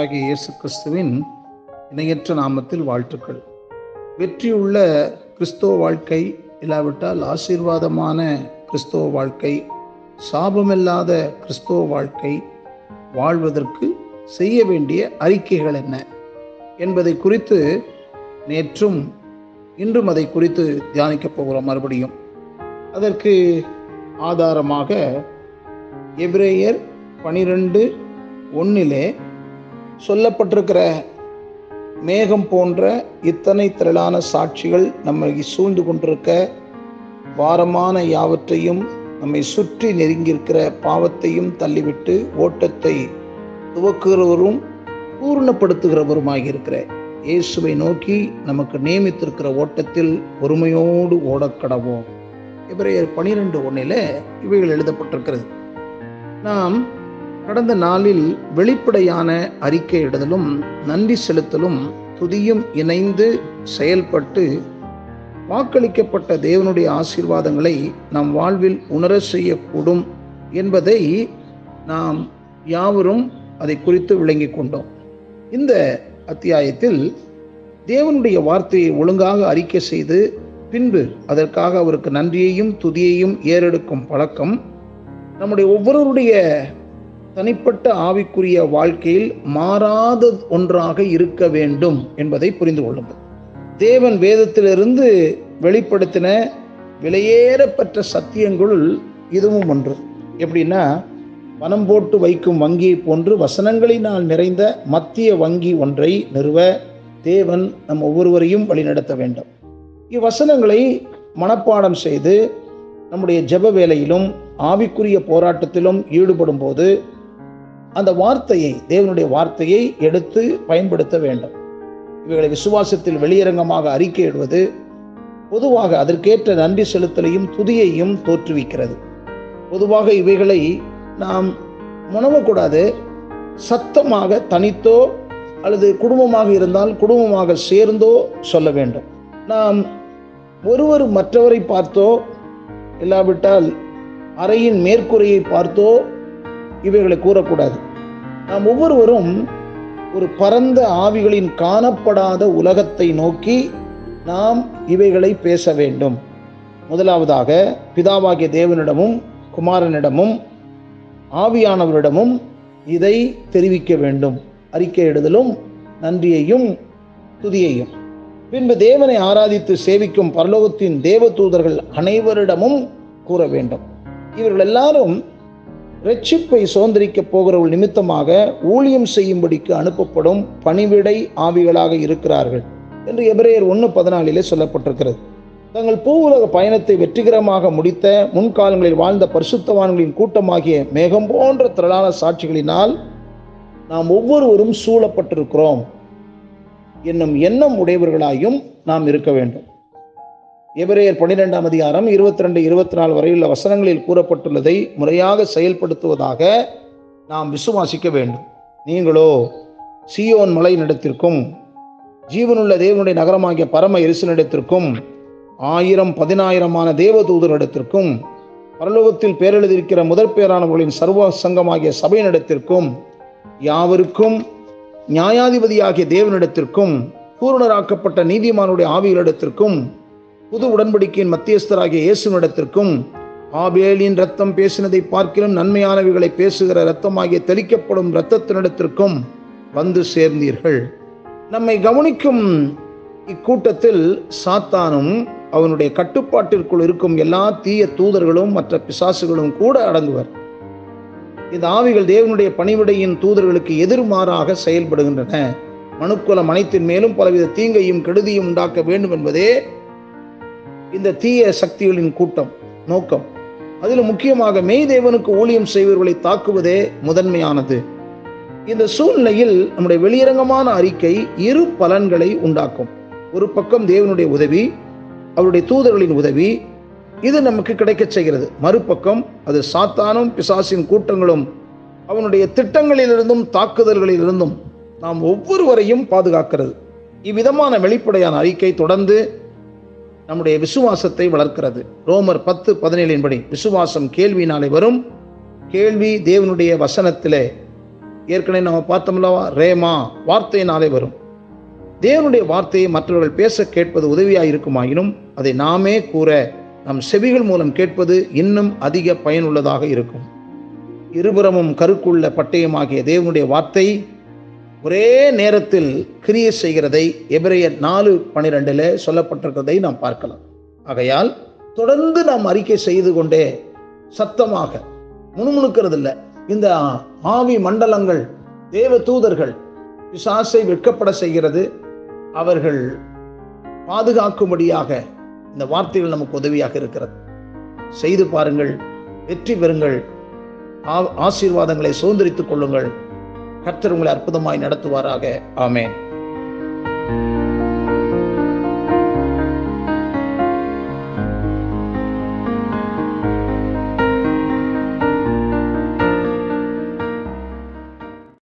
கர்த்தராகிய இயேசு கிறிஸ்துவின் இணையற்ற நாமத்தில் வாழ்த்துக்கள். வெற்றியுள்ள கிறிஸ்தவ வாழ்க்கை இல்லாவிட்டால் ஆசீர்வாதமான கிறிஸ்தவ வாழ்க்கை சாபமில்லாத கிறிஸ்தவ வாழ்க்கை வாழ்வதற்கு செய்ய வேண்டிய அறிக்கைகள் என்ன என்பதை குறித்து நேற்றும் இன்றும் அதை குறித்து தியானிக்கப் போகிறோம் மறுபடியும். அதற்கு ஆதாரமாக எபிரேயர் பனிரெண்டு ஒன்னிலே சொல்லப்பட்டிருக்கிற மேகம் போன்ற இத்தனை திரளான சாட்சிகள் நம்மை சூழ்ந்து கொண்டிருக்க பாரமான யாவற்றையும் நம்மை சுற்றி நெருங்கியிருக்கிற பாவத்தையும் தள்ளிவிட்டு ஓட்டத்தை துவக்குகிறவரும் பூர்ணப்படுத்துகிறவருமாக இருக்கிற இயேசுவை நோக்கி நமக்கு நியமித்திருக்கிற ஓட்டத்தில் பொறுமையோடு ஓடக்கடவோம் இவரையர் பனிரெண்டு ஒன்றில் இவைகள் எழுதப்பட்டிருக்கிறது. நாம் கடந்த நாளில் வெளிப்படையான அறிக்கை இடுதலும் நன்றி செலுத்தலும் துதியும் இணைந்து செயல்பட்டு வாக்களிக்கப்பட்ட தேவனுடைய ஆசீர்வாதங்களை நம் வாழ்வில் உணர செய்யக்கூடும் என்பதை நாம் யாவரும் அதை குறித்து விளங்கி கொண்டோம். இந்த அத்தியாயத்தில் தேவனுடைய வார்த்தையை ஒழுங்காக அறிக்கை செய்து பின்பு அதற்காக அவருக்கு நன்றியையும் துதியையும் ஏறெடுக்கும் பழக்கம் நம்முடைய ஒவ்வொருவருடைய தனிப்பட்ட ஆவிக்குரிய வாழ்க்கையில் மாறாத ஒன்றாக இருக்க வேண்டும் என்பதை புரிந்து கொள்ளுங்கள். தேவன் வேதத்திலிருந்து வெளிப்படுத்தின விலையேறப்பெற்ற சத்தியங்களுள் இதுவும் ஒன்று. எப்படின்னா பணம் போட்டு வைக்கும் வங்கியை போன்று வசனங்களினால் நிறைந்த மத்திய வங்கி ஒன்றை நிறுவ தேவன் நம் ஒவ்வொருவரையும் வழிநடத்த வேண்டும். இவ்வசனங்களை மனப்பாடம் செய்து நம்முடைய ஜெப வேலையிலும் ஆவிக்குரிய போராட்டத்திலும் ஈடுபடும் போது அந்த வார்த்தையை தேவனுடைய வார்த்தையை எடுத்து பயன்படுத்த வேண்டும். இவைகளை விசுவாசத்தில் வெளியரங்கமாக அறிக்கையிடுவது பொதுவாக அதற்கேற்ற நன்றி செலுத்தலையும் துதியையும் தோற்றுவிக்கிறது. பொதுவாக இவைகளை நாம் உணவக்கூடாது சத்தமாக தனித்தோ அல்லது குடும்பமாக இருந்தால் குடும்பமாக சேர்ந்தோ சொல்ல வேண்டும். நாம் ஒருவர் மற்றவரை பார்த்தோ இல்லாவிட்டால் அறையின் மேற்கூரையை பார்த்தோ இவைகளை கூறக்கூடாது. நாம் ஒவ்வொருவரும் ஒரு பரந்த ஆவிகளின் காணப்படாத உலகத்தை நோக்கி நாம் இவைகளை பேச வேண்டும். முதலாவதாக பிதாவாகிய தேவனிடமும் குமாரனிடமும் ஆவியானவரிடமும் இதை தெரிவிக்க வேண்டும். அறிக்கையிடுதலும் நன்றியையும் துதியையும். பின்பு தேவனை ஆராதித்து சேவிக்கும் பரலோகத்தின் தேவ தூதர்கள் அனைவரிடமும் கூற வேண்டும். இவர்கள் எல்லாரும் ரட்சிப்பை சுதந்திரிக்கப் போகிறவர்கள் நிமித்தமாக ஊழியம் செய்யும்படிக்கு அனுப்பப்படும் பணிவிடை ஆவிகளாக இருக்கிறார்கள் என்று எபிரேயர் ஒன்று பதினாலிலே சொல்லப்பட்டிருக்கிறது. தங்கள் பூவுலக பயணத்தை வெற்றிகரமாக முடித்த முன்காலங்களில் வாழ்ந்த பரிசுத்தவான்களின் கூட்டமாகிய மேகம் போன்ற திரளான சாட்சிகளினால் நாம் ஒவ்வொருவரும் சூழப்பட்டிருக்கிறோம். என்னும் எண்ணம் உடையவர்களாயும் நாம் இருக்க வேண்டும். எபிரேயர் பன்னிரெண்டாம் அதிகாரம் இருபத்தி ரெண்டு இருபத்தி நாலு வரையுள்ள வசனங்களில் கூறப்பட்டுள்ளதை முறையாக செயல்படுத்துவதாக நாம் விசுவாசிக்க வேண்டும். நீங்களோ சியோன் மலை நடத்திற்கும் ஜீவனுள்ள தேவனுடைய நகரமாகிய பரம எரிசனிடத்திற்கும் ஆயிரம் பதினாயிரமான தேவதூதரிடத்திற்கும் பரலோகத்தில் பேரெழுதியிருக்கிற முதற் பேரானவர்களின் சர்வ சங்கமாகிய சபையினிடத்திற்கும் யாவருக்கும் நியாயாதிபதியாகிய தேவனிடத்திற்கும் பூரணராக்கப்பட்ட நீதிமானுடைய ஆவிகளிடத்திற்கும் புது உடன்படிக்கையின் மத்தியஸ்தராகிய இயேசுனிடத்திற்கும் ஆபேலின் ரத்தம் பேசினதை பார்க்கிலும் நன்மையானவைகளை பேசுகிற ரத்தமாகிய தெளிக்கப்படும் இரத்தத்தினிடத்திற்கும் வந்து சேர்ந்தீர்கள். நம்மை கவனிக்கும் இக்கூட்டத்தில் சாத்தானும் அவனுடைய கட்டுப்பாட்டிற்குள் இருக்கும் எல்லா தீய தூதர்களும் மற்ற பிசாசுகளும் கூட அடங்குவர். இந்த ஆவிகள் தேவனுடைய பணிவிடையின் தூதர்களுக்கு எதிர்மாறாக செயல்படுகின்றன. மனுக்குலம் அனைத்தின் மேலும் பலவித தீங்கையும் கெடுதியும் உண்டாக்க வேண்டும் என்பதே இந்த தீய சக்திகளின் கூட்டம் நோக்கம். அதில் முக்கியமாக மெய் தேவனுக்கு ஊழியம் செய்வர்களை தாக்குவதே முதன்மையானது. இந்த சூழ்நிலையில் நம்முடைய வெளியரங்கமான அறிக்கை இரு பலன்களை உண்டாக்கும். ஒரு பக்கம் தேவனுடைய உதவி அவருடைய தூதர்களின் உதவி இது நமக்கு கிடைக்கச் செய்கிறது. மறுபக்கம் அது சாத்தானும் பிசாசின் கூட்டங்களும் அவனுடைய திட்டங்களிலிருந்தும் தாக்குதல்களிலிருந்தும் நாம் ஒவ்வொருவரையும் பாதுகாக்கிறது. இவ்விதமான வெளிப்படையான அறிக்கை தொடர்ந்து நம்முடைய விசுவாசத்தை வளர்க்கிறது. ரோமர் பத்து பதினேழின்படி விசுவாசம் கேள்வினாலே வரும். கேள்வி தேவனுடைய வசனத்திலே ஏற்கனவே நம்ம பார்த்தோம்லவா ரேமா வார்த்தையினாலே வரும். தேவனுடைய வார்த்தையை மற்றவர்கள் பேச கேட்பது உதவியாக இருக்குமாயினும் அதை நாமே கூற நம் செவிகள் மூலம் கேட்பது இன்னும் அதிக பயனுள்ளதாக இருக்கும். இருபுறமும் கருக்குள்ள பட்டயமாகிய தேவனுடைய வார்த்தை ஒரே நேரத்தில் கிரியை செய்கிறதை எபிரேயர் நாலு பனிரெண்டில் சொல்லப்பட்டிருக்கிறதை நாம் பார்க்கலாம். ஆகையால் தொடர்ந்து நாம் அறிக்கை செய்து கொண்டே சத்தமாக முணுமுணுக்கிறது இல்லை இந்த ஆவி மண்டலங்கள் தேவ தூதர்கள் பிசாசை வெட்கப்பட செய்கிறது. அவர்கள் பாதுகாக்கும்படியாக இந்த வார்த்தைகள் நமக்கு உதவியாக இருக்கிறது. செய்து பாருங்கள் வெற்றி பெறுங்கள். ஆ- ஆசீர்வாதங்களை சுதந்திரித்துக் கொள்ளுங்கள். கர்த்தர் உங்களை அற்புதமாய் நடத்துவாராக. ஆமேன்.